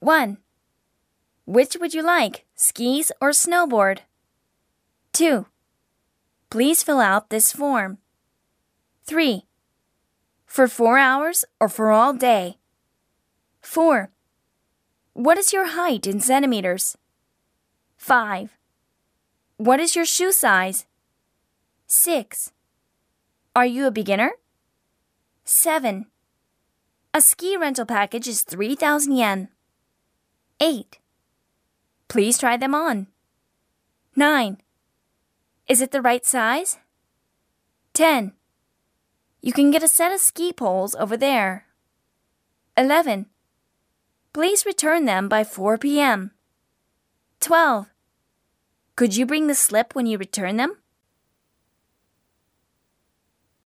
1. Which would you like, skis or snowboard? 2. Please fill out this form. 3. For four hours or for all day? 4. What is your height in centimeters? 5. What is your shoe size? 6. Are you a beginner? 7. A ski rental package is 3,000 yen. 8. Please try them on. 9. Is it the right size? 10. You can get a set of ski poles over there. 11. Please return them by 4 p.m. 12. Could you bring the slip when you return them?